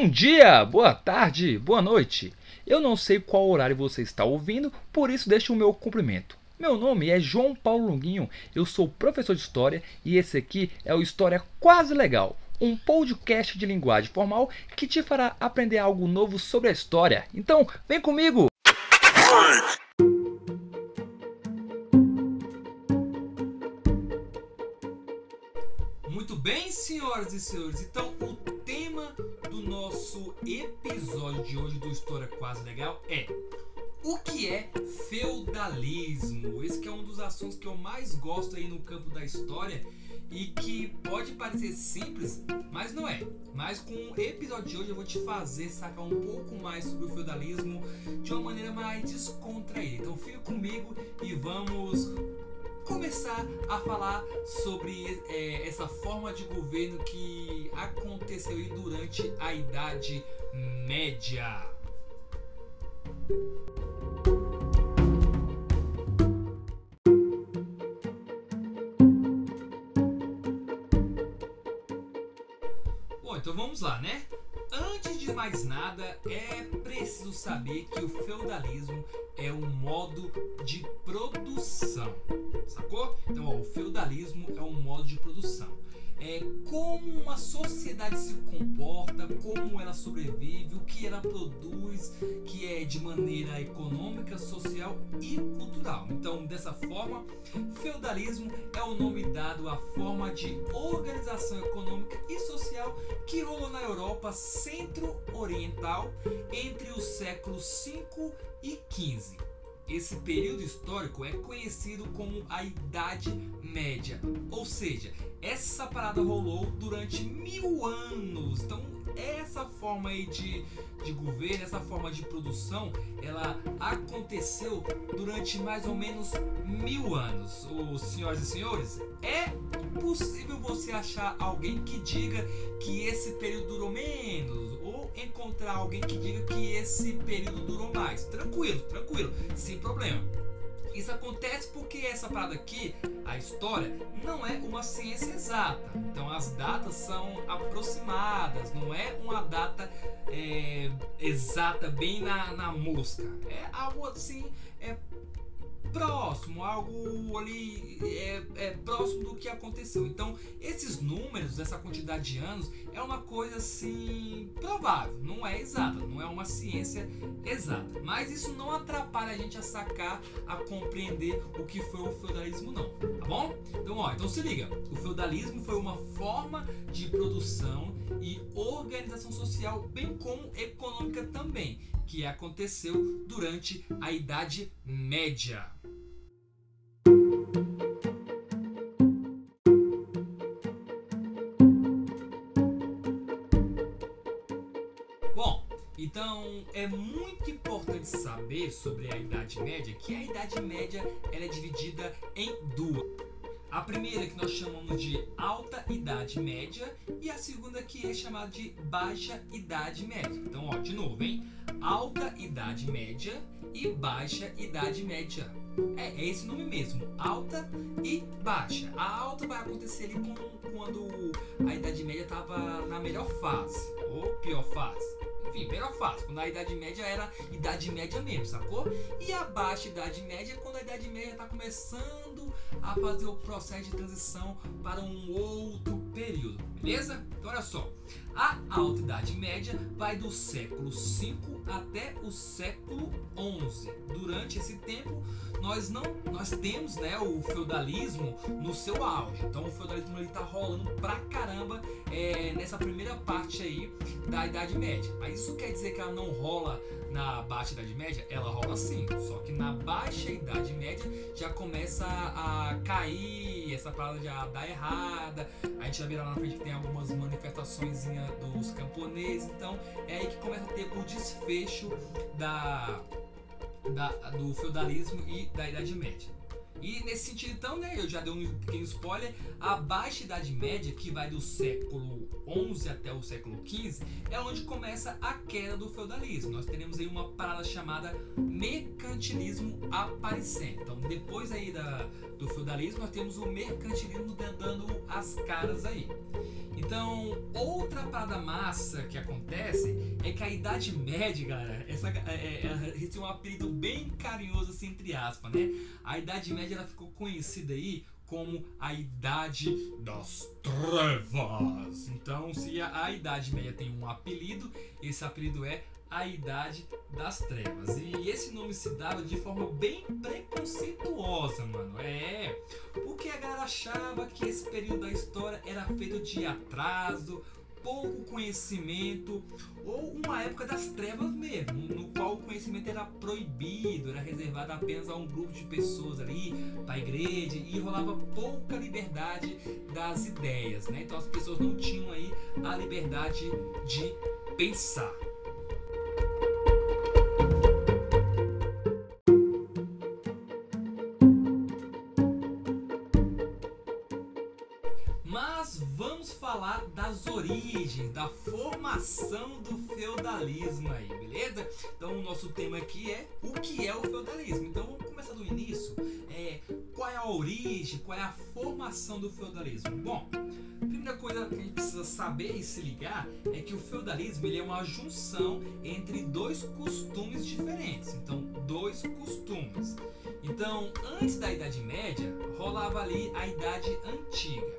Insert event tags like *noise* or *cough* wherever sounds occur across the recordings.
Bom dia, boa tarde, boa noite. Eu não sei qual horário você está ouvindo, por isso deixo o meu cumprimento. Meu nome é João Paulo Longuinho, eu sou professor de História e esse aqui é o História Quase Legal, um podcast de linguagem formal que te fará aprender algo novo sobre a história. Então, vem comigo! Muito bem, senhoras e senhores, então o tema do nosso episódio de hoje do História Quase Legal é o que é feudalismo? Esse é um dos assuntos que eu mais gosto aí no campo da história e que pode parecer simples, mas não é. Mas com o episódio de hoje eu vou te fazer sacar um pouco mais sobre o feudalismo de uma maneira mais descontraída. Então fica comigo e vamos começar a falar sobre é, essa forma de governo que aconteceu durante a Idade Média. Bom, então vamos lá, né? Antes de mais nada, é preciso saber que o feudalismo é um modo de produção, sacou? Então, ó, o feudalismo é um modo de produção é, como uma sociedade se comporta, como ela sobrevive, o que ela produz, que é de maneira econômica, social e cultural. Então, dessa forma, feudalismo é o nome dado à forma de organização econômica e social que rolou na Europa centro-oriental entre os séculos 5 e 15. Esse período histórico é conhecido como a Idade Média, ou seja, essa parada rolou durante mil anos. Então, essa forma aí de, de governo, essa forma de produção, ela aconteceu durante mais ou menos mil anos. Os senhoras e senhores, é possível você achar alguém que diga que esse período durou menos ou encontrar alguém que diga que esse período durou mais. Tranquilo, tranquilo, sem problema. Isso acontece porque essa parada aqui, a história, não é uma ciência exata. Então as datas são aproximadas, não é uma data é, exata, bem na, na mosca. É algo assim, é próximo, algo ali é, é, próximo do que aconteceu. Então, esses números, essa quantidade de anos, é uma coisa assim provável, não é exata, não é uma ciência exata. Mas isso não atrapalha a gente a sacar, a compreender o que foi o feudalismo, não, tá bom? Então, ó, então se liga, o feudalismo foi uma forma de produção e organização social, bem como econômica também, que aconteceu durante a Idade Média. Bom, então é muito importante saber sobre a Idade Média que a Idade Média ela é dividida em duas. A primeira que nós chamamos de Alta Idade Média e a segunda que é chamada de Baixa Idade Média. Então, ó, de novo, hein? Alta Idade Média e Baixa Idade Média. É, é esse nome mesmo, alta e baixa. A alta vai acontecer ali quando a Idade Média estava na melhor fase, ou pior fase. Enfim, melhor fase, quando a Idade Média era Idade Média mesmo, sacou? E a baixa Idade Média é quando a Idade Média está começando a fazer o processo de transição para um outro período, beleza? Então olha só, a Alta Idade Média vai do século 5 até o século 11. Durante esse tempo, nós não nós temos né, o feudalismo no seu auge. Então o feudalismo ele tá rolando pra caramba é, nessa primeira parte aí da Idade Média. Mas isso quer dizer que ela não rola na Baixa Idade Média? Ela rola sim. Só que na Baixa Idade Média já começa a cair, essa palavra já dá errada. A gente já vê lá na frente que tem algumas manifestações dos camponeses. Então é aí que começa a ter o desfecho da da, do feudalismo e da Idade Média. E nesse sentido, então, né, eu já dei um pequeno spoiler, a Baixa Idade Média, que vai do século 11 até o século 15, é onde começa a queda do feudalismo. Nós teremos aí uma parada chamada mercantilismo aparecendo. Então, depois aí da, do feudalismo, nós temos o mercantilismo dando as caras aí. Então, outra parada massa que acontece é que a Idade Média, galera, essa, é, é, recebeu um apelido bem carinhoso, assim, entre aspas, né? A Idade Média ela ficou conhecida aí como a Idade das Trevas. Então, se a, a Idade Média tem um apelido, esse apelido é a Idade das Trevas. E esse nome se dava de forma bem preconceituosa, mano. É, porque a galera achava que esse período da história era feito de atraso, pouco conhecimento ou uma época das trevas mesmo, no qual o conhecimento era proibido, era reservado apenas a um grupo de pessoas ali, para a igreja, e rolava pouca liberdade das ideias, né? Então as pessoas não tinham aí a liberdade de pensar. Formação do feudalismo aí, beleza? Então o nosso tema aqui é o que é o feudalismo. Então vamos começar do início. É, qual é a origem, qual é a formação do feudalismo? Bom, a primeira coisa que a gente precisa saber e se ligar é que o feudalismo ele é uma junção entre dois costumes diferentes. Então, dois costumes. Então, antes da Idade Média, rolava ali a Idade Antiga.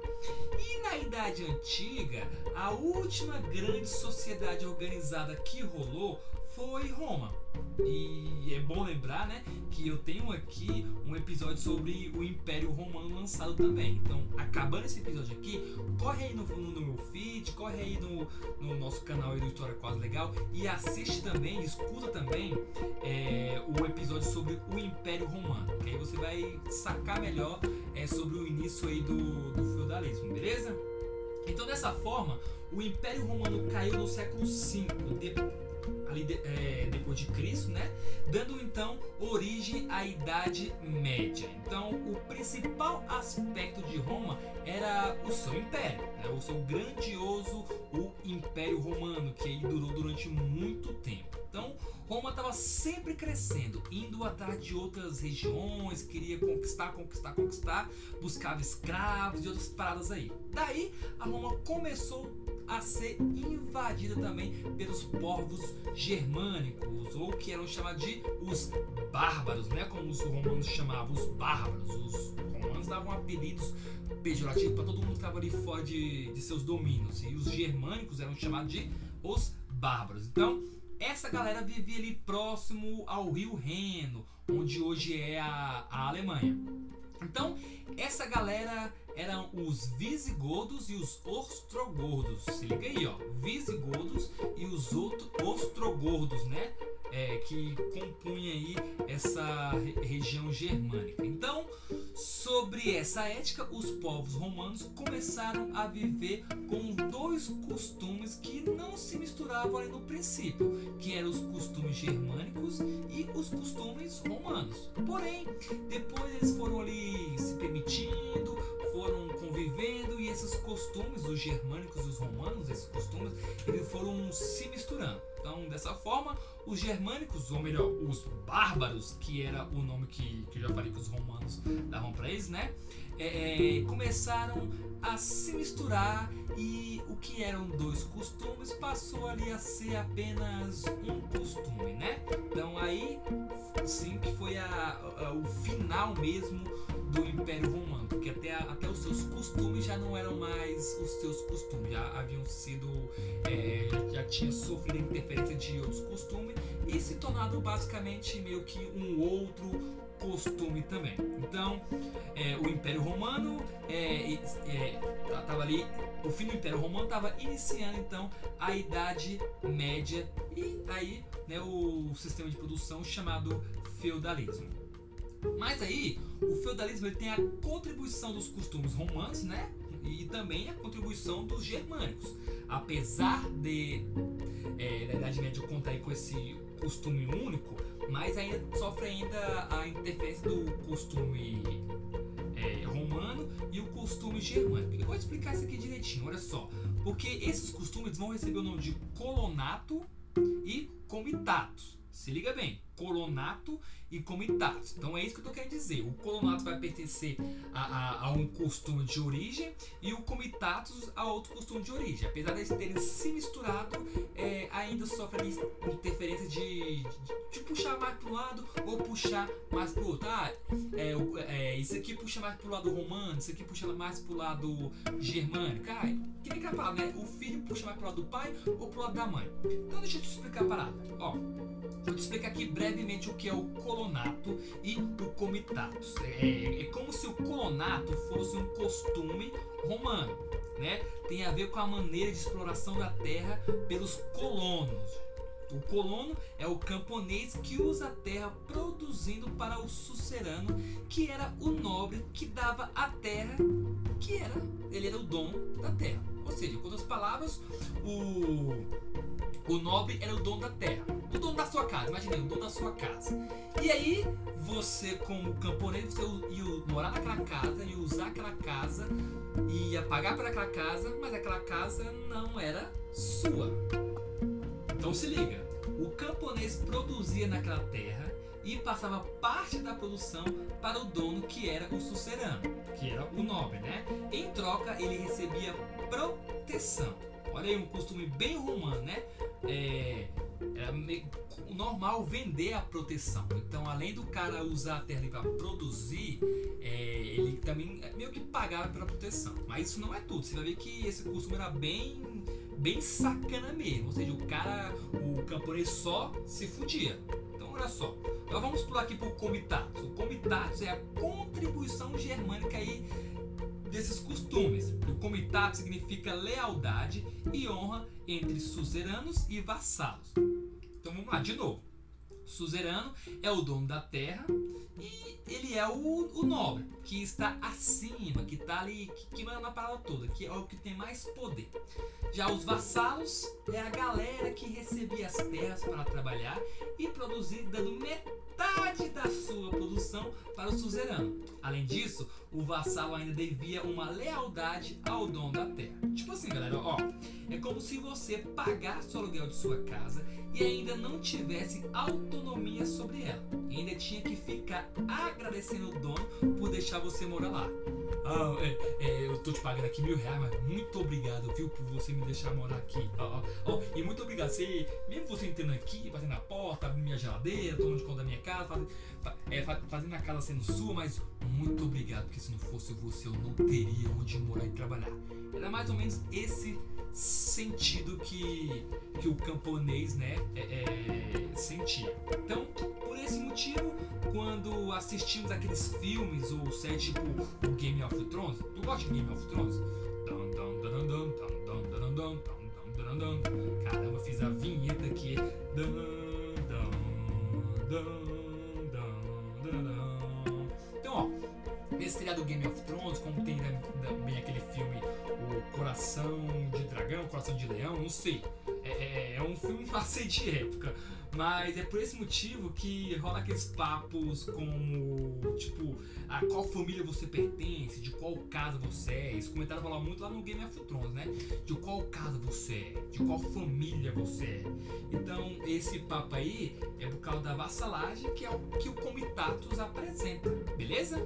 E na Idade Antiga, a última grande sociedade organizada que rolou foi Roma. E é bom lembrar, né, que eu tenho aqui um episódio sobre o Império Romano lançado também. Então, acabando esse episódio aqui, corre aí no, no, no meu feed, corre aí no, no, nosso canal aí do História Quase Legal e assiste também, escuta também é, o episódio sobre o Império Romano, que aí você vai sacar melhor é, sobre o início aí do, do feudalismo, beleza? Então, dessa forma, o Império Romano caiu no século V, ali de, é, depois de Cristo, né? Dando então origem à Idade Média. Então, o principal aspecto de Roma era o seu império, né? o seu grandioso o Império Romano, que aí durou durante muito tempo. Então, Roma estava sempre crescendo, indo atrás de outras regiões, queria conquistar, conquistar, conquistar, buscava escravos e outras paradas aí. Daí, a Roma começou a ser invadida também pelos povos germânicos, ou que eram chamados de os bárbaros, né? Como os romanos chamavam os bárbaros. Os romanos davam apelidos pejorativos para todo mundo que estava ali fora de, de seus domínios. E os germânicos eram chamados de os bárbaros. Então, essa galera vivia ali próximo ao rio Reno, onde hoje é a, a Alemanha. Então, essa galera eram os visigodos e os ostrogordos. Se liga aí, ó. Visigodos e os ostrogordos, né? É, que compunha aí essa região germânica. Então, sobre essa ética, os povos romanos começaram a viver com dois costumes que não se misturavam ali no princípio, que eram os costumes germânicos e os costumes romanos. Porém, depois eles foram ali se permitindo, foram convivendo e esses costumes, os germânicos e os romanos, esses costumes, eles foram se misturando. Então, dessa forma, os germânicos, ou melhor, os bárbaros, que era o nome que, que eu já falei que os romanos davam para eles, né? É, é, começaram a se misturar e o que eram dois costumes passou ali a ser apenas um costume, né? Então aí sim que foi a, a, o final mesmo do Império Romano, porque até, até os seus costumes já não eram mais os seus costumes, já haviam sido, é, já tinha sofrido interferência de outros costumes e se tornado basicamente meio que um outro costume também. Então, é, o Império Romano é, é, tava ali, o fim do Império Romano estava iniciando então a Idade Média e aí né, o sistema de produção chamado feudalismo. Mas aí, o feudalismo ele tem a contribuição dos costumes romanos, né? E também a contribuição dos germânicos. Apesar de é, da Idade Média contar com esse costume único, mas ainda sofre ainda a interferência do costume é, romano e o costume germânico. Eu vou explicar isso aqui direitinho, olha só. Porque esses costumes vão receber o nome de colonato e comitatus. Se liga bem, colonato e comitatus. Então é isso que eu tô querendo dizer. O colonato vai pertencer a, a, a um costume de origem e o comitatus a outro costume de origem. Apesar de eles terem se misturado, é, ainda sofre interferência de, de, de, puxar mais para um lado ou puxar mais para o outro. Ah, é, é, isso aqui puxa mais para o lado romano, isso aqui puxa mais para o lado germânico. Ah, que nem que falar, né? O filho puxa mais para o lado do pai ou para o lado da mãe. Então deixa eu te explicar a parada. Ó, vou te explicar aqui brevemente o que é o colonato e o comitatus. É, é como se o colonato fosse um costume romano, né? Tem a ver com a maneira de exploração da terra pelos colonos. O colono é o camponês que usa a terra produzindo para o sucerano, que era o nobre que dava a terra, que era, ele era o dono da terra. Ou seja, com outras palavras, o, o nobre era o dono da terra, da sua casa, imagine, o dono da sua casa. E aí, você, como camponês, você ia morar naquela casa, ia usar aquela casa, ia pagar por aquela casa, mas aquela casa não era sua. Então se liga, o camponês produzia naquela terra e passava parte da produção para o dono que era o sucerano, que era o nobre, né? Em troca ele recebia proteção. Olha aí um costume bem romano, né? É, era normal vender a proteção. Então, além do cara usar a terra para produzir, é, ele também meio que pagava pela proteção. Mas isso não é tudo. Você vai ver que esse costume era bem bem sacana mesmo. Ou seja, o cara, o camponês só se fudia. Então, olha só. Agora vamos pular aqui para o comitatus. O comitatus é a contribuição germânica aí desses costumes. O comitatus significa lealdade e honra entre suzeranos e vassalos. Então vamos lá, de novo. Suzerano é o dono da terra e ele é o, o nobre, que está acima, que está ali, que, que manda na parada toda, que é o que tem mais poder. Já os vassalos é a galera que recebia as terras para trabalhar e produzir, dando metade da sua produção para o suzerano. Além disso, o vassalo ainda devia uma lealdade ao dono da terra. Tipo assim, galera, ó, é como se você pagasse o aluguel de sua casa e ainda não tivesse autonomia sobre ela. E ainda tinha que ficar agradecendo o dono por deixar você morar lá. Ah, é, é, eu tô te pagando aqui mil reais, mas muito obrigado, viu, por você me deixar morar aqui. Oh, oh, e muito obrigado, você, mesmo você entrando aqui, fazendo a porta, abrindo minha geladeira, tomando conta da minha casa, faz, é, fazendo a casa sendo sua, mas muito obrigado, porque se não fosse você, eu não teria onde morar e trabalhar. Era mais ou menos esse sentido que, que o camponês né, é, é, sentia. Então, por esse motivo, quando assistimos aqueles filmes ou séries tipo o Game of Thrones, tu gosta de Game of Thrones? Caramba, fiz a vinheta aqui. Então, ó, esse seriado Game of Thrones, como tem também aquele filme Coração de Dragão, Coração de Leão, não sei. É, é, é um filme passei de época. Mas é por esse motivo que rola aqueles papos como, tipo, a qual família você pertence, de qual casa você é. Esse comentário rola muito lá no Game of Thrones, né? De qual casa você é, de qual família você é. Então, esse papo aí é por causa da vassalagem que é o que o Comitatus apresenta, beleza?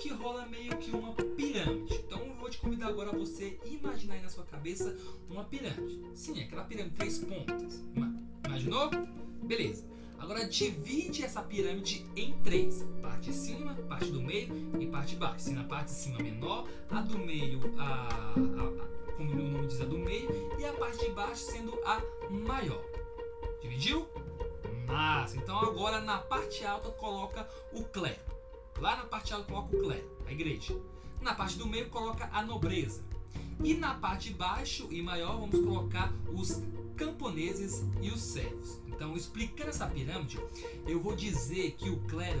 Que rola meio que uma pirâmide. Então eu vou te convidar agora a você imaginar aí na sua cabeça uma pirâmide. Sim, aquela pirâmide três pontas. Imaginou? Beleza. Agora divide essa pirâmide em três: parte de cima, parte do meio e parte de baixo. Se na parte de cima menor, a do meio a, a, a como o nome diz, a do meio, e a parte de baixo sendo a maior. Dividiu? Massa! Então agora na parte alta coloca o clero. Lá na parte alta coloca o clero, a igreja. Na parte do meio coloca a nobreza. E na parte de baixo e maior vamos colocar os camponeses e os servos. Então, explicando essa pirâmide, eu vou dizer que o clero,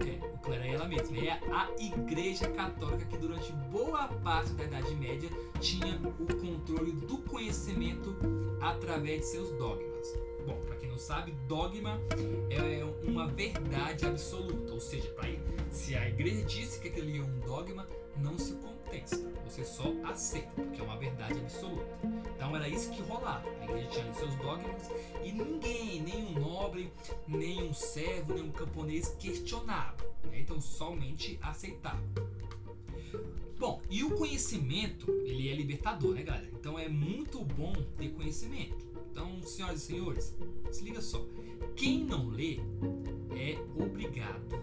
é, o era ela mesma. É a Igreja Católica que durante boa parte da Idade Média tinha o controle do conhecimento através de seus dogmas. Sabe, dogma é uma verdade absoluta, ou seja, pra, se a igreja disse que aquele é um dogma, não se contesta, você só aceita, porque é uma verdade absoluta. Então era isso que rolava. A igreja tinha seus dogmas e ninguém, nenhum nobre, nenhum servo, nenhum camponês questionava. Né? Então somente aceitava. Bom, e o conhecimento, ele é libertador, né, galera? Então é muito bom ter conhecimento. Então, senhoras e senhores, se liga só. Quem não lê é obrigado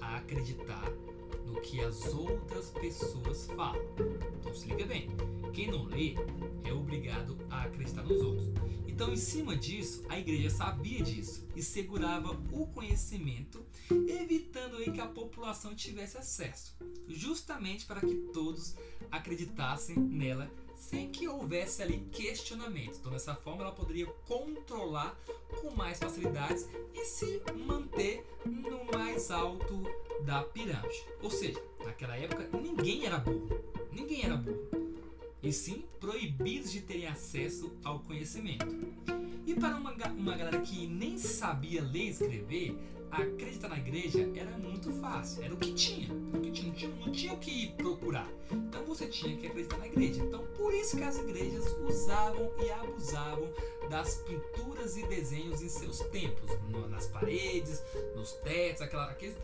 a acreditar no que as outras pessoas falam. Então se liga bem. Quem não lê é obrigado a acreditar nos outros. Então, em cima disso, a igreja sabia disso e segurava o conhecimento, evitando aí que a população tivesse acesso, justamente para que todos acreditassem nela sem que houvesse ali questionamento. Então, dessa forma, ela poderia controlar com mais facilidades e se manter no mais alto da pirâmide. Ou seja, naquela época ninguém era burro, ninguém era burro, e sim proibidos de terem acesso ao conhecimento. E para uma, uma galera que nem sabia ler e escrever, acreditar na igreja era muito fácil, era o que tinha, o que tinha, não, tinha não tinha o que procurar. Então você tinha que acreditar na igreja. Então por isso que as igrejas usavam e abusavam das pinturas e desenhos em seus templos, nas paredes, nos tetos, aquela, aqueles,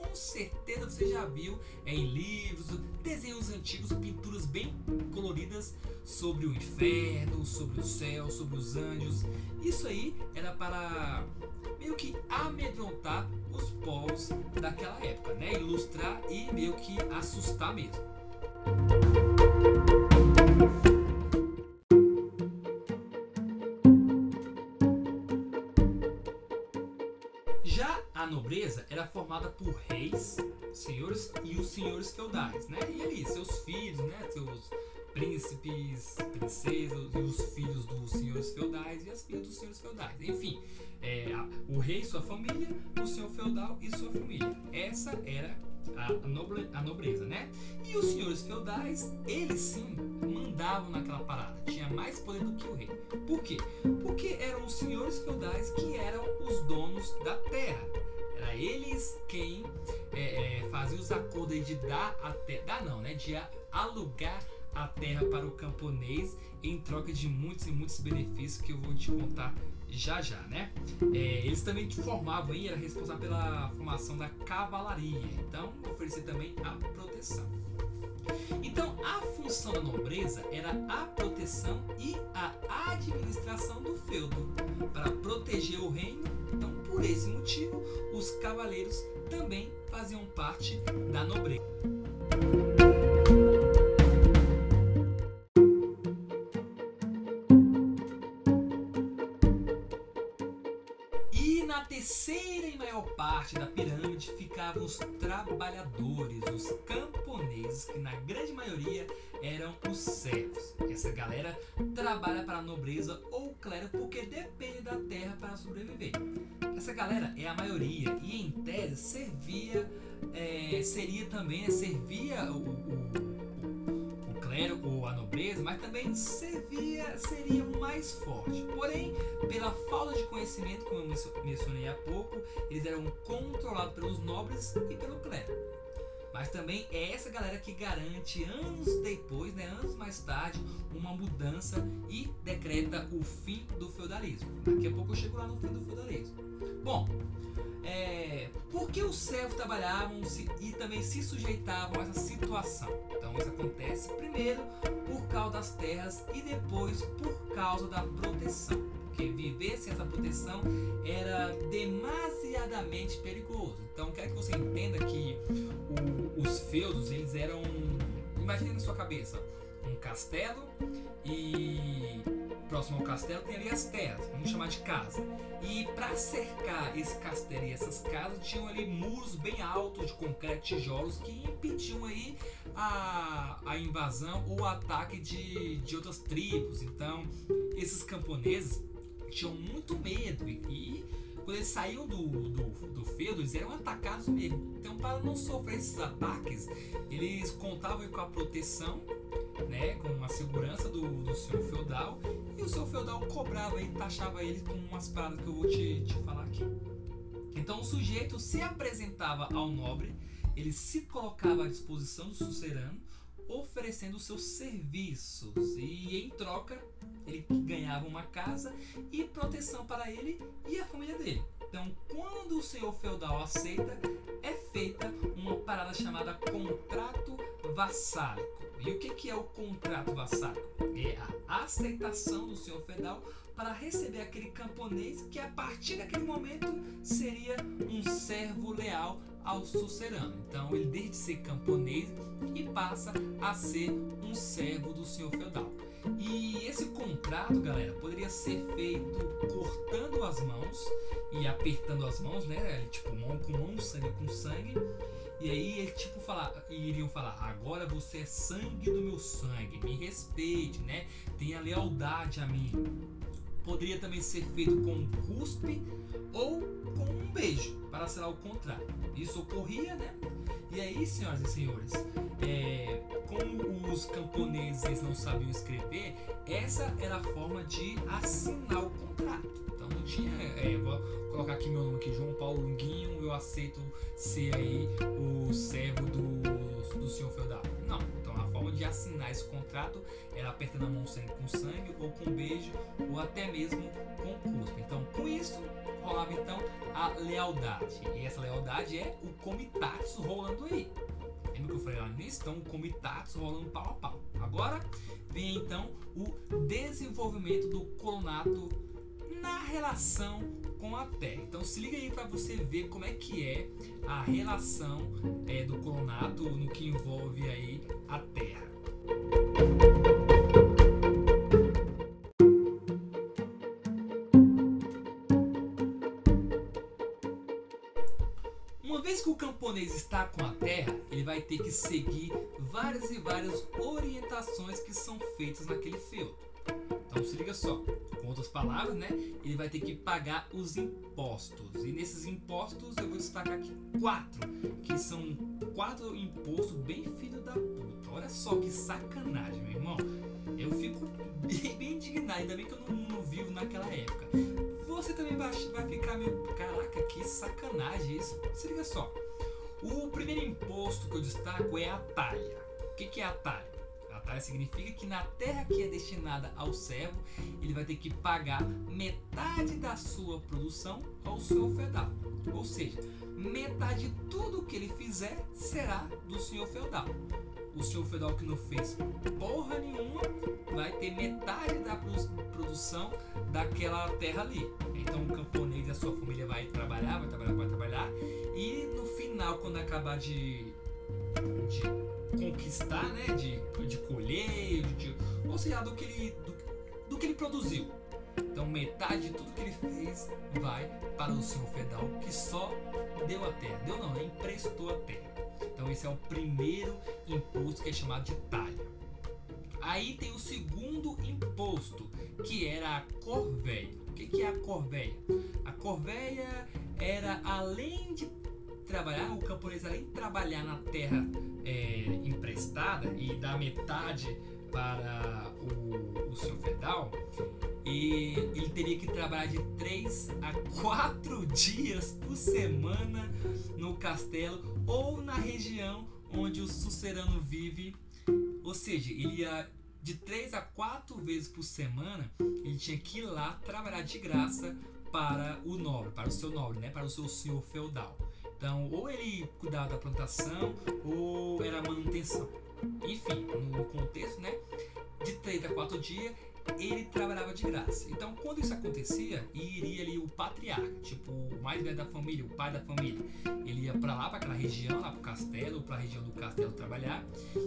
com certeza você já viu em livros, desenhos antigos, pinturas bem coloridas sobre o inferno, sobre o céu, sobre os anjos. Isso aí era para meio que amedrontar os povos daquela época, né? Ilustrar e meio que assustar mesmo. Formada por reis, senhores e os senhores feudais, né? E ali, seus filhos, né? Seus príncipes, princesas e os filhos dos senhores feudais e as filhas dos senhores feudais. Enfim, é, o rei e sua família, o senhor feudal e sua família. Essa era a, a nobreza, né? E os senhores feudais, eles sim mandavam naquela parada, tinha mais poder do que o rei. Por quê? Porque eram os senhores feudais que eram os donos da terra. Era eles quem é, é, fazia os acordos de dar a terra, dar não, né? De alugar a terra para o camponês em troca de muitos e muitos benefícios que eu vou te contar já já, né? É, eles também formavam aí, era responsável pela formação da cavalaria, então oferecer também a proteção. Então, a função da nobreza era a proteção e a administração do feudo para proteger o reino. Então, por esse motivo, os cavaleiros também faziam parte da nobreza. terceira e maior parte da pirâmide ficavam os trabalhadores, os que na grande maioria eram os servos. Essa galera trabalha para a nobreza ou clero porque depende da terra para sobreviver. Essa galera é a maioria e em tese servia, é, seria também, né, servia o, o clero ou a nobreza, mas também servia, seria mais forte. Porém, pela falta de conhecimento, como eu mencionei há pouco, eles eram controlados pelos nobres e pelo clero. Mas também é essa galera que garante anos depois, né, anos mais tarde, uma mudança e decreta o fim do feudalismo. Daqui a pouco eu chego lá no fim do feudalismo. Bom, é, por que os servos trabalhavam e também se sujeitavam a essa situação? Então isso acontece primeiro por causa das terras e depois por causa da proteção. Porque viver sem essa proteção era demasiadamente perigoso. Então quero que você entenda que o, os feudos eles eram, imagine na sua cabeça, um castelo e próximo ao castelo tem ali as terras, vamos chamar de casa. E para cercar esse castelo e essas casas tinham ali muros bem altos de concreto, tijolos que impediam aí a, a invasão ou o ataque de, de outras tribos. Então esses camponeses tinham muito medo e, e quando eles saíam do, do, do feudo, eles eram atacados mesmo. Então, para não sofrer esses ataques, eles contavam com a proteção, né, com a segurança do, do senhor feudal, e o senhor feudal cobrava e taxava eles com umas paradas que eu vou te, te falar aqui. Então, o sujeito se apresentava ao nobre, ele se colocava à disposição do sucerano, oferecendo seus serviços e em troca ele ganhava uma casa e proteção para ele e a família dele. Então, quando o senhor feudal aceita, é feita uma parada chamada contrato vassálico. E o que, que é o contrato vassálico? É a aceitação do senhor feudal para receber aquele camponês que a partir daquele momento seria um servo leal ao sucerano. Então ele deixa de ser camponês e passa a ser um servo do senhor feudal. E esse contrato, galera, poderia ser feito cortando as mãos e apertando as mãos, né? Tipo, mão com mão, sangue com sangue. E aí ele tipo falar, iriam falar, agora você é sangue do meu sangue, me respeite, né? Tenha lealdade a mim. Poderia também ser feito com cuspe ou com um beijo para selar o contrato. Isso ocorria, né? E aí, senhoras e senhores, é, como os camponeses não sabiam escrever, essa era a forma de assinar o contrato. Então não tinha, é, vou colocar aqui meu nome aqui, João Paulo Lunguinho, eu aceito ser aí o servo do, do senhor feudal. Não, então forma de assinar esse contrato era apertando a mão sangue com sangue, ou com beijo, ou até mesmo com cuspe. Então com isso rolava então a lealdade. E essa lealdade é o comitatus rolando aí. Lembra que eu falei lá nisso? Então, o comitatus rolando pau a pau. Agora vem então o desenvolvimento do colonato na relação com a Terra. Então se liga aí para você ver como é que é a relação é, do colonato no que envolve camponês está com a terra, ele vai ter que seguir várias e várias orientações que são feitas naquele feudo. Então se liga só, com outras palavras, né? Ele vai ter que pagar os impostos. E nesses impostos eu vou destacar aqui quatro, que são quatro impostos bem filho da puta. Olha só que sacanagem, meu irmão. Eu fico bem, *laughs* bem indignado, ainda bem que eu não, não vivo naquela época você também vai, vai ficar meio. Caraca, que sacanagem isso. Se liga só. O primeiro imposto que eu destaco é a talha. O que, é a talha? A talha significa que na terra que é destinada ao servo, ele vai ter que pagar metade da sua produção ao senhor feudal. Ou seja, metade de tudo que ele fizer será do senhor feudal. O senhor feudal que não fez porra nenhuma vai ter metade da produção daquela terra ali. Então o camponês e a sua família vai trabalhar, vai trabalhar, vai trabalhar. E no final, quando acabar de, de conquistar, né? De, de colher, de, ou seja, do que, ele, do, do que ele produziu. Então metade de tudo que ele fez vai para o senhor feudal que só deu a terra. Deu não, emprestou a terra. Então esse é o primeiro imposto que é chamado de talha. Aí tem o segundo imposto, que era a corvéia. O que, é a corvéia? A corvéia era além de trabalhar, o camponês além de trabalhar na terra é, emprestada e dar metade para o, o seu feudal, e ele teria que trabalhar de 3 a 4 dias por semana no castelo ou na região onde o sucerano vive. Ou seja, ele ia de 3 a 4 vezes por semana, ele tinha que ir lá trabalhar de graça para o nobre, para o seu nobre, né? para o seu senhor feudal. Então, ou ele cuidava da plantação, ou era manutenção. Enfim, no contexto, né? De 3 a 4 dias, ele trabalhava de graça. Então, quando isso acontecia, iria ali o patriarca, tipo o mais velho da família, o pai da família. Ele ia para lá, para aquela região, lá pro castelo, para a região do castelo trabalhar,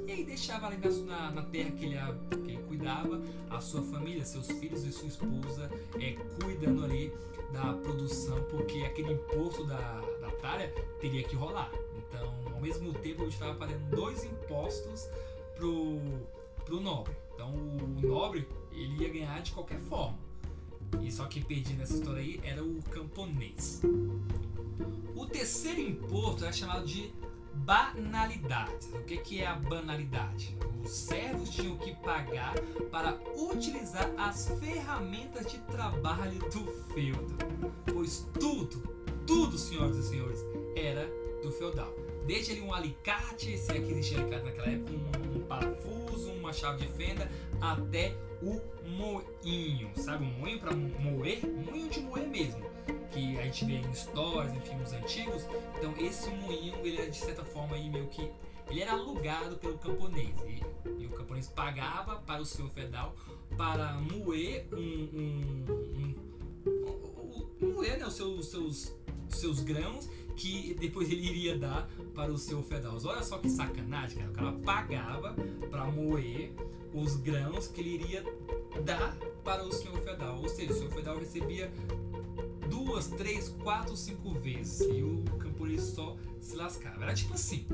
e aí deixava ali na, na terra que ele, que ele cuidava, a sua família, seus filhos e sua esposa, é, cuidando ali da produção, porque aquele imposto da, da talha teria que rolar. Então, ao mesmo tempo, ele estava pagando dois impostos pro, pro nobre. Então, o nobre ele ia ganhar de qualquer forma. E só quem perdia nessa história aí era o camponês. O terceiro imposto é chamado de banalidades. O que, que é a banalidade? Os servos tinham que pagar para utilizar as ferramentas de trabalho do feudo, pois tudo, tudo, senhoras e senhores, era do feudal. Desde ali um alicate, se é que existia alicate naquela época, um, um parafuso, uma chave de fenda, até o moinho, sabe? Um moinho para moer, moinho de moer mesmo, que a gente vê em histórias, em filmes antigos. Então esse moinho, ele é de certa forma aí meio que ele era alugado pelo camponês e, e o camponês pagava para o seu feudal para moer um, um, um, um moer né, os seus, seus, seus grãos que depois ele iria dar para o seu feudal. Olha só que sacanagem, cara. O cara pagava para moer os grãos que ele iria dar para o senhor feudal. Ou seja, o senhor feudal recebia duas, três, quatro, cinco vezes e o camponês só se lascava. Era tipo assim: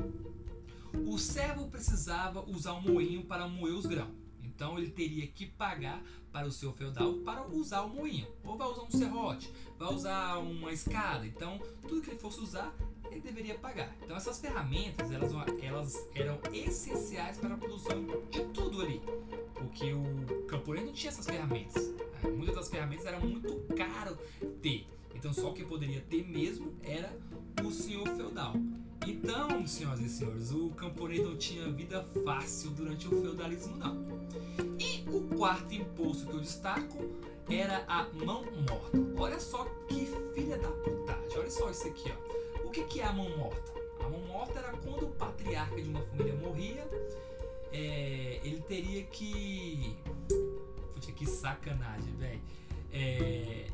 o servo precisava usar um moinho para moer os grãos. Então ele teria que pagar para o seu feudal para usar o moinho. Ou vai usar um serrote, vai usar uma escada. Então tudo que ele fosse usar, ele deveria pagar. Então essas ferramentas, elas, elas eram essenciais para a produção de tudo ali. Porque o camponês não tinha essas ferramentas. Muitas das ferramentas eram muito caro ter. Então só quem poderia ter mesmo era o senhor feudal. Então, senhoras e senhores, o camponês não tinha vida fácil durante o feudalismo, não. E o quarto imposto que eu destaco era a mão morta. Olha só que filha da putagem. Olha só isso aqui, ó. O que, que é a mão morta? A mão morta era quando o patriarca de uma família morria, é, ele teria que. Puxa, que sacanagem, velho. É,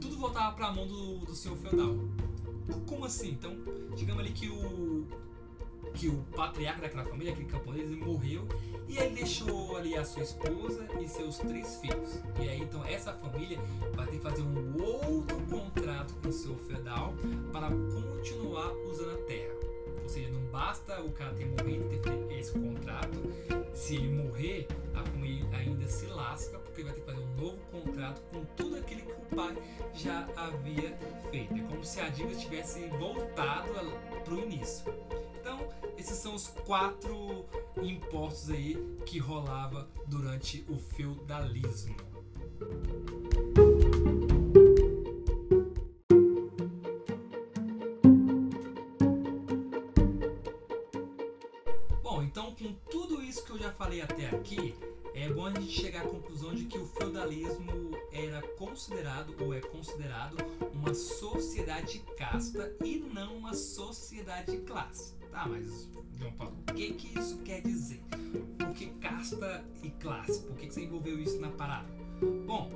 tudo voltava para a mão do, do senhor feudal. Como assim? Então, digamos ali que o que o patriarca daquela família, aquele camponês, morreu e ele deixou ali a sua esposa e seus três filhos. E aí então essa família vai ter que fazer um outro contrato com o seu feudal para continuar usando a terra. Ou seja, não basta o cara ter morrido ter feito esse contrato. Se ele morrer, a família ainda se lasca porque vai ter que fazer um novo contrato com tudo aquilo que o pai já havia feito. É como se a dívida tivesse voltado para o início. Então, esses são os quatro impostos aí que rolava durante o feudalismo. Considerado ou é considerado uma sociedade de casta e não uma sociedade de classe. Tá, mas João Paulo, o que que isso quer dizer? Por que casta e classe? Por que, que você envolveu isso na parada? Bom,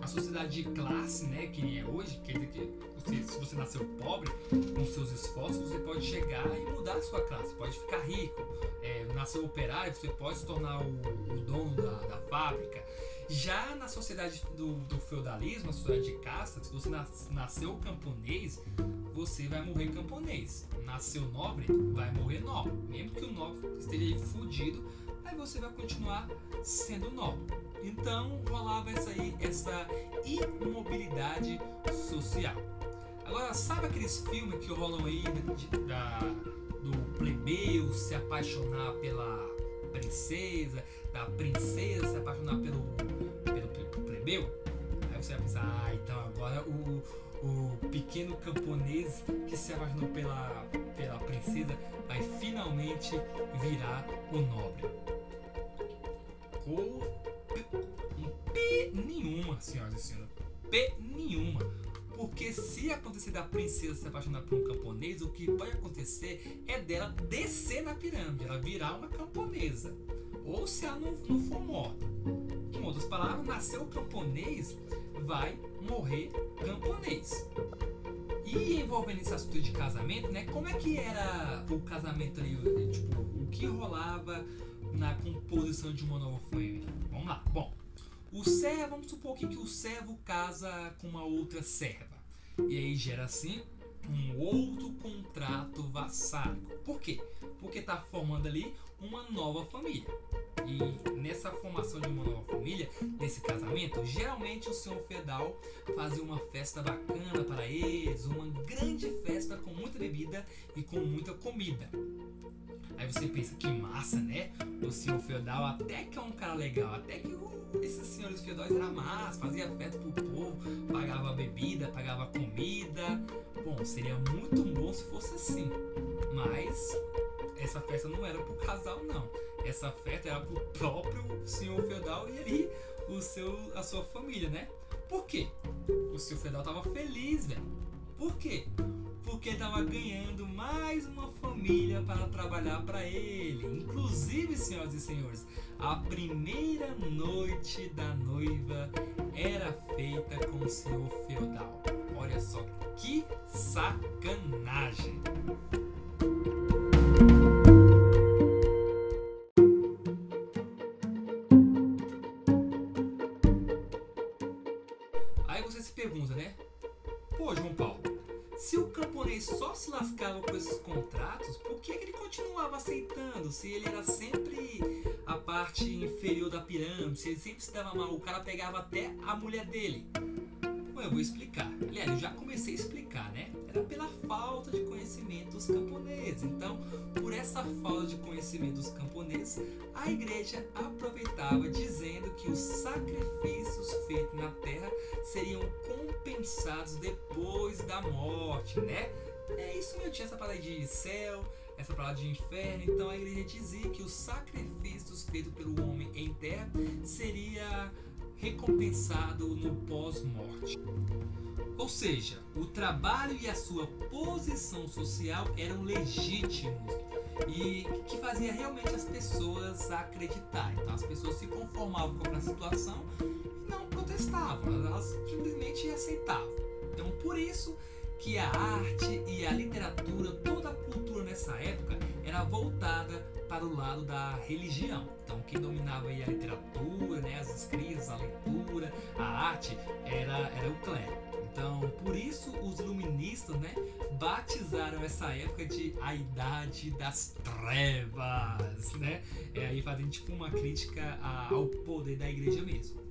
a sociedade de classe, né, que é hoje, quer dizer que você, se você nasceu pobre, com seus esforços, você pode chegar e mudar a sua classe, pode ficar rico. É, nasceu operário, você pode se tornar o, o dono da, da, fábrica. Já na sociedade do, do, feudalismo, a sociedade de casta, se você nas, nasceu camponês, você vai morrer camponês. Nasceu nobre, vai morrer nobre. Mesmo que o nobre esteja fudido, aí você vai continuar sendo nobre. Então rolava essa essa imobilidade social. Agora, sabe aqueles filmes que rolam aí da, do plebeu se apaixonar pela princesa, da princesa se apaixonar pelo, pelo plebeu? Aí você vai pensar, ah, então agora o, o pequeno camponês que se apaixonou pela, pela princesa vai finalmente virar o nobre. Ou P nenhuma, senhoras e senhores. P nenhuma. Porque se acontecer da princesa se apaixonar por um camponês, o que pode acontecer é dela descer na pirâmide, ela virar uma camponesa. Ou se ela não, não for morta. Em outras palavras, nasceu camponês, vai morrer camponês. E envolvendo esse assunto de casamento, né? Como é que era o casamento ali? Tipo, o que rolava na composição de uma nova família? Vamos lá. Bom, o servo, vamos supor que o servo casa com uma outra serva. E aí gera assim um outro contrato vassálico. Por quê? Porque está formando ali uma nova família. E nessa essa formação de uma nova família, desse casamento, geralmente o senhor feudal fazia uma festa bacana para eles, uma grande festa com muita bebida e com muita comida. Aí você pensa que massa, né? O senhor feudal até que é um cara legal, até que esses senhores feudais eram massa, fazia festa pro povo, pagava bebida, pagava comida. Bom, seria muito bom se fosse assim. Mas essa festa não era pro casal, não. Essa festa era pro próprio senhor feudal e ali o seu, a sua família, né? Por quê? O senhor feudal tava feliz, velho. Por quê? Porque tava ganhando mais uma família para trabalhar para ele. Inclusive, senhoras e senhores, a primeira noite da noiva era feita com o senhor feudal. Olha só que sacanagem! Continuava aceitando? Se ele era sempre a parte inferior da pirâmide, se ele sempre se dava mal, o cara pegava até a mulher dele. Bom, eu vou explicar. Aliás, eu já comecei a explicar, né? Era pela falta de conhecimento dos camponeses. Então, por essa falta de conhecimento dos camponeses, a igreja aproveitava dizendo que os sacrifícios feitos na terra seriam compensados depois da morte, né? É isso mesmo, tinha essa palavra de céu, essa palavra de inferno. Então a igreja dizia que os sacrifícios feitos pelo homem em terra seria recompensado no pós-morte. Ou seja, o trabalho e a sua posição social eram legítimos e que fazia realmente as pessoas acreditar. Então as pessoas se conformavam com a situação e não protestavam, elas simplesmente aceitavam. Então por isso que a arte e a literatura, toda a cultura nessa época era voltada para o lado da religião. Então, quem dominava a literatura, né, as escritas, a leitura, a arte, era, era o clero. Então, por isso os iluministas, né, batizaram essa época de a idade das trevas, né? É aí fazendo tipo uma crítica ao poder da igreja mesmo.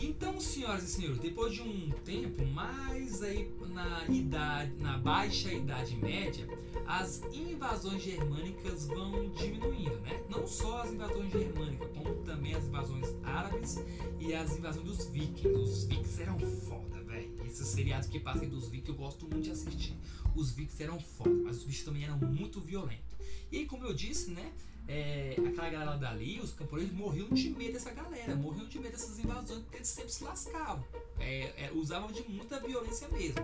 Então, senhoras e senhores, depois de um tempo, mais aí na idade, na baixa idade média, as invasões germânicas vão diminuindo, né? Não só as invasões germânicas, como também as invasões árabes e as invasões dos vikings. Os vikings eram foda, velho. Esses seriados que passam dos vikings eu gosto muito de assistir. Os vikings eram foda, mas os bichos também eram muito violentos. E como eu disse, né? É, aquela galera dali, os camponeses morriam de medo dessa galera, morriam de medo dessas invasões porque eles sempre se lascavam. É, é, usavam de muita violência mesmo.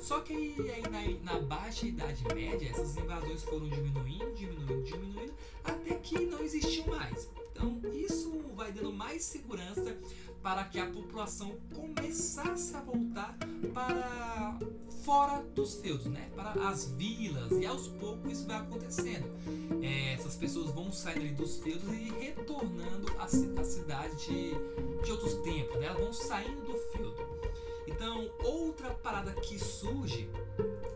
Só que aí, na, na, baixa idade média, essas invasões foram diminuindo, diminuindo, diminuindo, até que não existiam mais. Mais segurança para que a população começasse a voltar para fora dos feudos, né? para as vilas, e aos poucos isso vai acontecendo. É, essas pessoas vão saindo dos feudos e retornando à, cidade de, de outros tempos, né? elas vão saindo do feudo. Então, outra parada que surge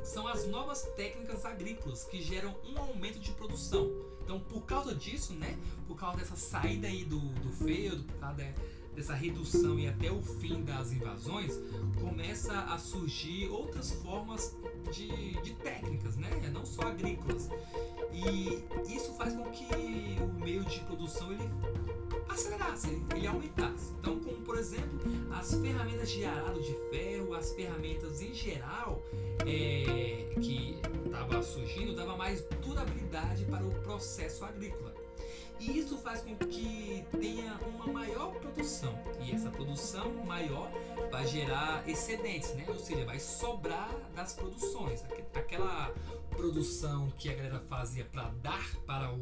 são as novas técnicas agrícolas que geram um aumento de produção. Então, por causa disso, né, por causa dessa saída aí do, do feudo, por causa de, dessa redução e até o fim das invasões, começa a surgir outras formas de, de técnicas, né, não só agrícolas. E isso faz com que o meio de produção ele acelerasse, ele aumentasse. Então, como por exemplo, as ferramentas de arado de ferro, as ferramentas em geral é, que estava surgindo, dava mais durabilidade para o processo agrícola. E isso faz com que tenha uma maior produção. E essa produção maior vai gerar excedentes, né? Ou seja, vai sobrar das produções. Aquela produção que a galera fazia para dar para o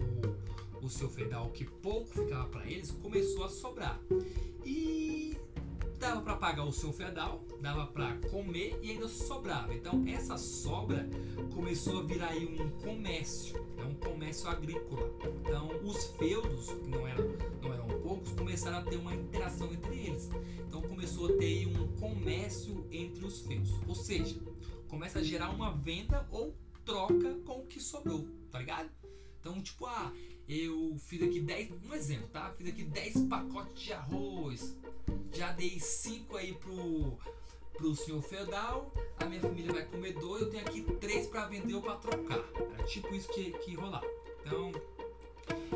o seu feudal, que pouco ficava para eles, começou a sobrar. E dava para pagar o seu feudal, dava para comer e ainda sobrava. Então essa sobra começou a virar aí um comércio, é um comércio agrícola. Então os feudos, que não eram, não eram poucos, começaram a ter uma interação entre eles. Então começou a ter um comércio entre os feudos, ou seja, começa a gerar uma venda ou troca com o que sobrou, tá ligado? Então tipo, ah, eu fiz aqui 10, um exemplo, tá? Fiz aqui 10 pacotes de arroz. Já dei 5 aí pro pro senhor feudal, a minha família vai comer dois, eu tenho aqui três para vender ou para trocar. Era tipo isso que, que rolar. Então,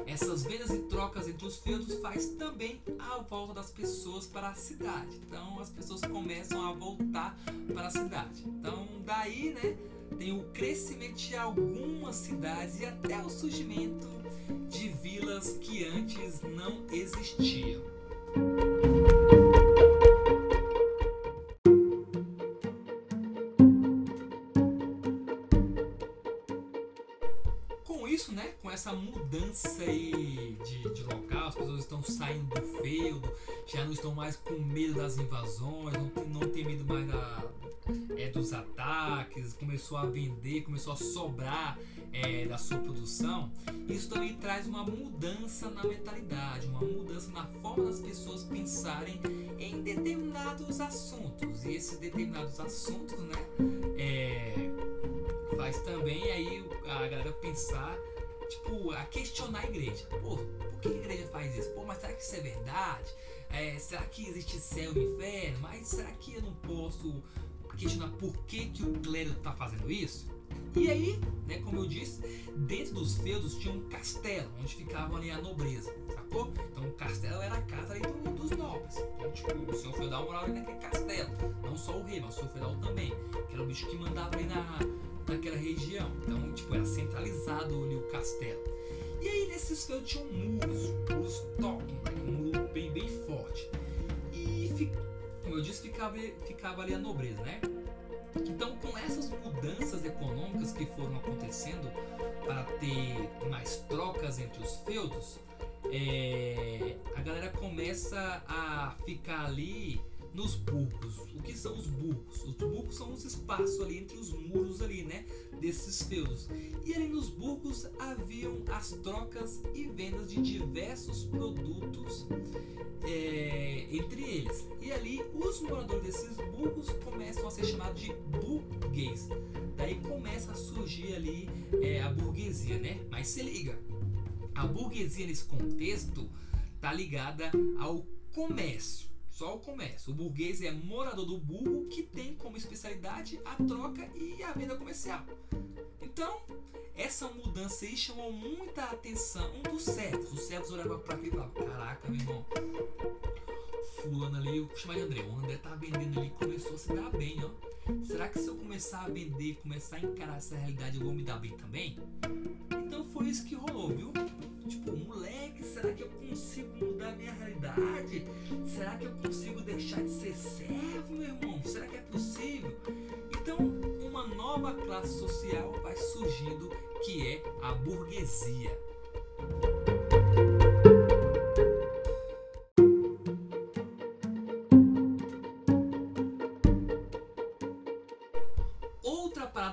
essas vendas e trocas entre os feudos faz também a volta das pessoas para a cidade. Então as pessoas começam a voltar para a cidade. Então daí, né, tem o crescimento de algumas cidades e até o surgimento de vilas que antes não existiam. Essa mudança aí de, de local, as pessoas estão saindo do feudo, já não estão mais com medo das invasões, não, não tem medo mais da, é, dos ataques, começou a vender, começou a sobrar é, da sua produção, isso também traz uma mudança na mentalidade, uma mudança na forma das pessoas pensarem em determinados assuntos. E esses determinados assuntos, né, é, faz também aí a galera pensar, tipo, a questionar a igreja. Pô, por que a igreja faz isso? Pô, mas será que isso é verdade? É, será que existe céu e inferno? Mas será que eu não posso questionar por que, que o clero está fazendo isso. E aí, né, como eu disse, dentro dos feudos tinha um castelo, onde ficava ali a nobreza, sacou? Então o castelo era a casa ali do, dos nobres. Então, tipo, o senhor feudal morava ali naquele castelo. Não só o rei, mas o senhor feudal também. Que era o bicho que mandava ali na, naquela região. Então, tipo, era centralizado ali o castelo. E aí nesses feudos tinham muros, muros top, um muro bem, bem forte. E como eu disse, ficava, ficava ali a nobreza, né? Então, com essas mudanças econômicas que foram acontecendo para ter mais trocas entre os feudos, é, a galera começa a ficar ali nos burgos. O que são os burgos? Os burgos são os espaços ali entre os muros ali, né? Desses feudos. E ali nos burgos haviam as trocas e vendas de diversos produtos é, entre eles. E ali os moradores desses burgos começam a ser chamados de burguês. Daí começa a surgir ali é, a burguesia, né? Mas se liga, a burguesia nesse contexto tá ligada ao comércio. Só o comércio. O burguês é morador do burgo que tem como especialidade a troca e a venda comercial. Então, essa mudança aí chamou muita atenção dos servos. Os servos olhavam para aquilo e falavam: Caraca, meu irmão, fulano ali, eu vou chamar de André. O André tá vendendo ali começou a se dar bem, ó. Será que se eu começar a vender, começar a encarar essa realidade, eu vou me dar bem também? Então foi isso que rolou, viu? Tipo, moleque, será que eu consigo mudar minha realidade? Será que eu consigo deixar de ser servo, meu irmão? Será que é possível? Então, uma nova classe social vai surgindo que é a burguesia.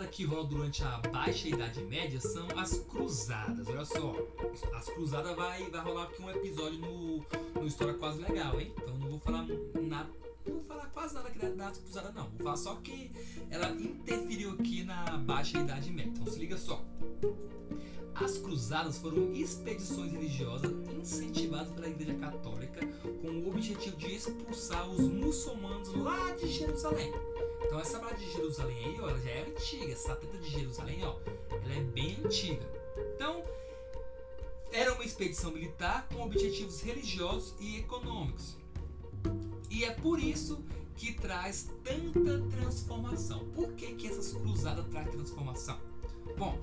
Que rola durante a Baixa Idade Média são as cruzadas. Olha só, as cruzadas vai, vai rolar aqui um episódio no, no História Quase Legal, hein? Então não vou falar nada, não vou falar quase nada aqui das cruzadas, não. Vou falar só que ela interferiu aqui na Baixa Idade Média. Então se liga só. As cruzadas foram expedições religiosas incentivadas pela Igreja Católica com o objetivo de expulsar os muçulmanos lá de Jerusalém. Então essa parada de Jerusalém aí, ó, ela já é antiga. Essa treta de Jerusalém, ó, ela é bem antiga. Então, era uma expedição militar com objetivos religiosos e econômicos. E é por isso que traz tanta transformação. Por que, que essas cruzadas trazem transformação? Bom,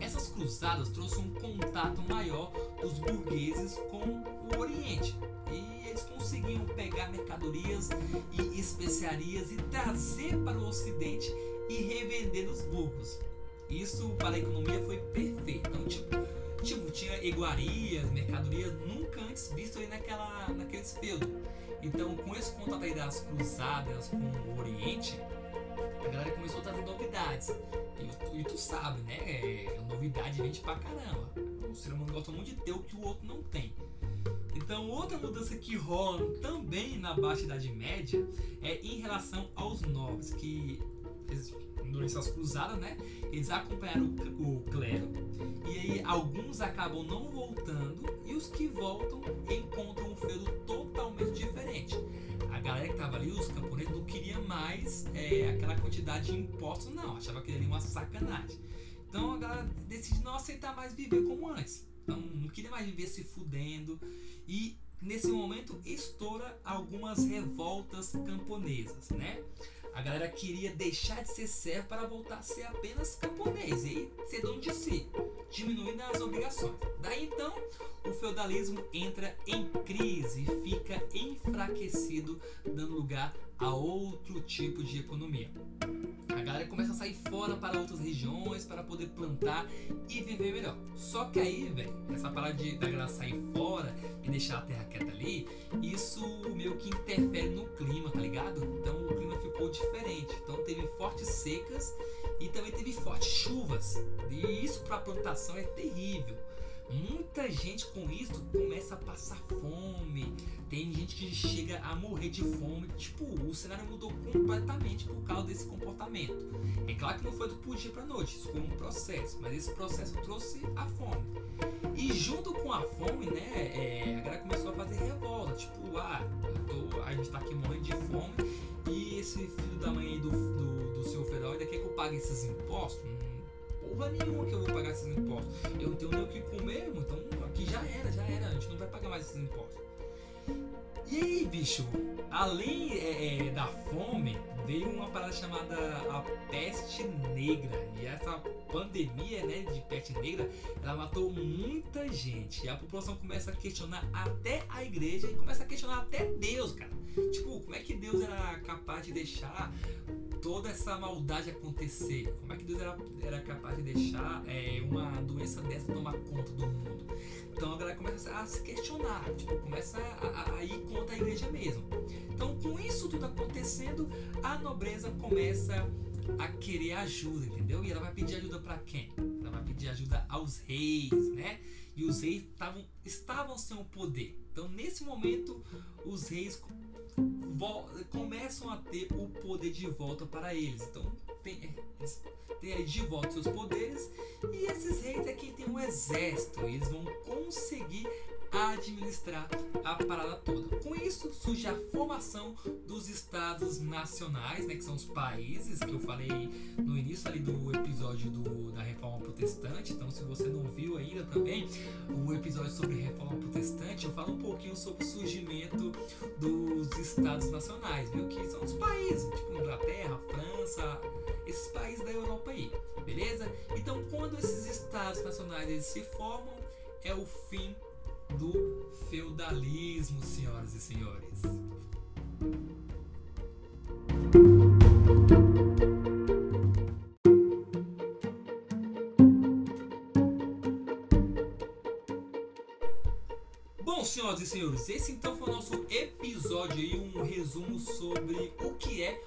essas cruzadas trouxeram um contato maior dos burgueses com o Oriente. E conseguiam pegar mercadorias e especiarias e trazer para o Ocidente e revender nos burgos. Isso para a economia foi perfeito. Então, tipo, tipo tinha iguarias, mercadorias nunca antes visto aí naquela, naqueles períodos. Então, com esse contato aí das cruzadas com o Oriente, a galera começou a trazer novidades. E, e tu sabe, né? É, novidade vende pra caramba. O ser humano gosta muito de ter o que o outro não tem. Então, outra mudança que rola também na Baixa Idade Média é em relação aos nobres, que durante essas cruzadas, né? Eles acompanharam o, o clero e aí alguns acabam não voltando e os que voltam encontram um feudo totalmente diferente. A galera que tava ali, os camponeses, não queria mais é, aquela quantidade de impostos, não. Achava que era uma sacanagem. Então a galera decide não aceitar mais viver como antes. Então não queria mais viver se fudendo. E nesse momento estoura algumas revoltas camponesas, né? A galera queria deixar de ser servo para voltar a ser apenas camponês e ser dono de si, diminuindo as obrigações. Daí então, o feudalismo entra em crise fica enfraquecido, dando lugar a outro tipo de economia. A galera começa a sair fora para outras regiões para poder plantar e viver melhor. Só que aí, velho, essa parada de, da galera sair fora e deixar a terra quieta ali, isso meio que interfere no clima, tá ligado? Então o clima ficou diferente. Então teve fortes secas e também teve fortes chuvas. E isso para a plantação é terrível. Muita gente com isso começa a passar fome. Tem gente que chega a morrer de fome. Tipo, o cenário mudou completamente por causa desse comportamento. É claro que não foi do dia para noite, isso foi um processo, mas esse processo trouxe a fome. E junto com a fome, né, é, a galera começou a fazer revolta. Tipo, ah, tô, a gente tá aqui morrendo de fome e esse filho da mãe do, do, do seu federal ainda quer que eu pague esses impostos? Porra nenhuma que eu vou pagar esses impostos. Eu não tenho nem o que comer, então aqui já era, já era. A gente não vai pagar mais esses impostos. E aí, bicho, além é, é, da fome, veio uma parada chamada a peste negra. E essa pandemia né, de peste negra, ela matou muita gente. E a população começa a questionar até a igreja e começa a questionar até Deus, cara. Tipo, como é que Deus era capaz de deixar toda essa maldade acontecer? Como é que Deus era, era capaz de deixar é, uma doença dessa tomar conta do mundo? Então a galera começa a se questionar, tipo, começa a, a, ir contra a igreja mesmo. Então, com isso tudo acontecendo, a nobreza começa a querer ajuda, entendeu? E ela vai pedir ajuda para quem? Ela vai pedir ajuda aos reis, né? E os reis tavam, estavam sem o poder. Então, nesse momento, os reis começam a ter o poder de volta para eles. Então, tem, aí de volta seus poderes. E esses reis é quem tem um exército. Eles vão conseguir administrar a parada toda. Com isso surge a formação dos estados nacionais, né, que são os países que eu falei no início ali do episódio do, da Reforma Protestante. Então, se você não viu ainda também o episódio sobre Reforma Protestante, eu falo um pouquinho sobre o surgimento dos estados nacionais, viu? Que são os países, tipo Inglaterra, França, esses países da Europa aí, beleza? Então, quando esses estados nacionais eles se formam, é o fim do feudalismo, senhoras e senhores. Bom, senhoras e senhores, esse então foi o nosso episódio aí, um resumo sobre o que é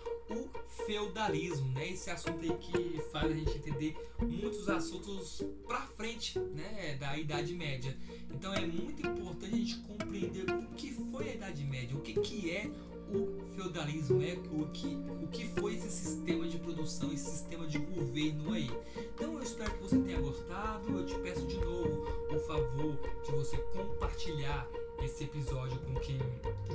feudalismo, né? Esse assunto aí que faz a gente entender muitos assuntos para frente, né, da Idade Média. Então é muito importante a gente compreender o que foi a Idade Média, o que que é o feudalismo, né? o, que, o que foi esse sistema de produção, esse sistema de governo aí. Então eu espero que você tenha gostado. Eu te peço de novo o favor de você compartilhar esse episódio com quem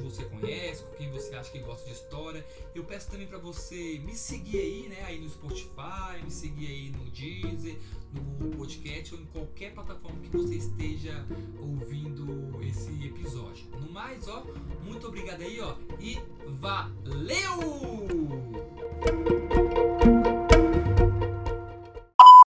você conhece, com quem você acha que gosta de história. Eu peço também para você me seguir aí, né, aí no Spotify, me seguir aí no Deezer, no Podcast ou em qualquer plataforma que você esteja ouvindo esse episódio. No mais, ó, muito obrigado aí, ó, e valeu!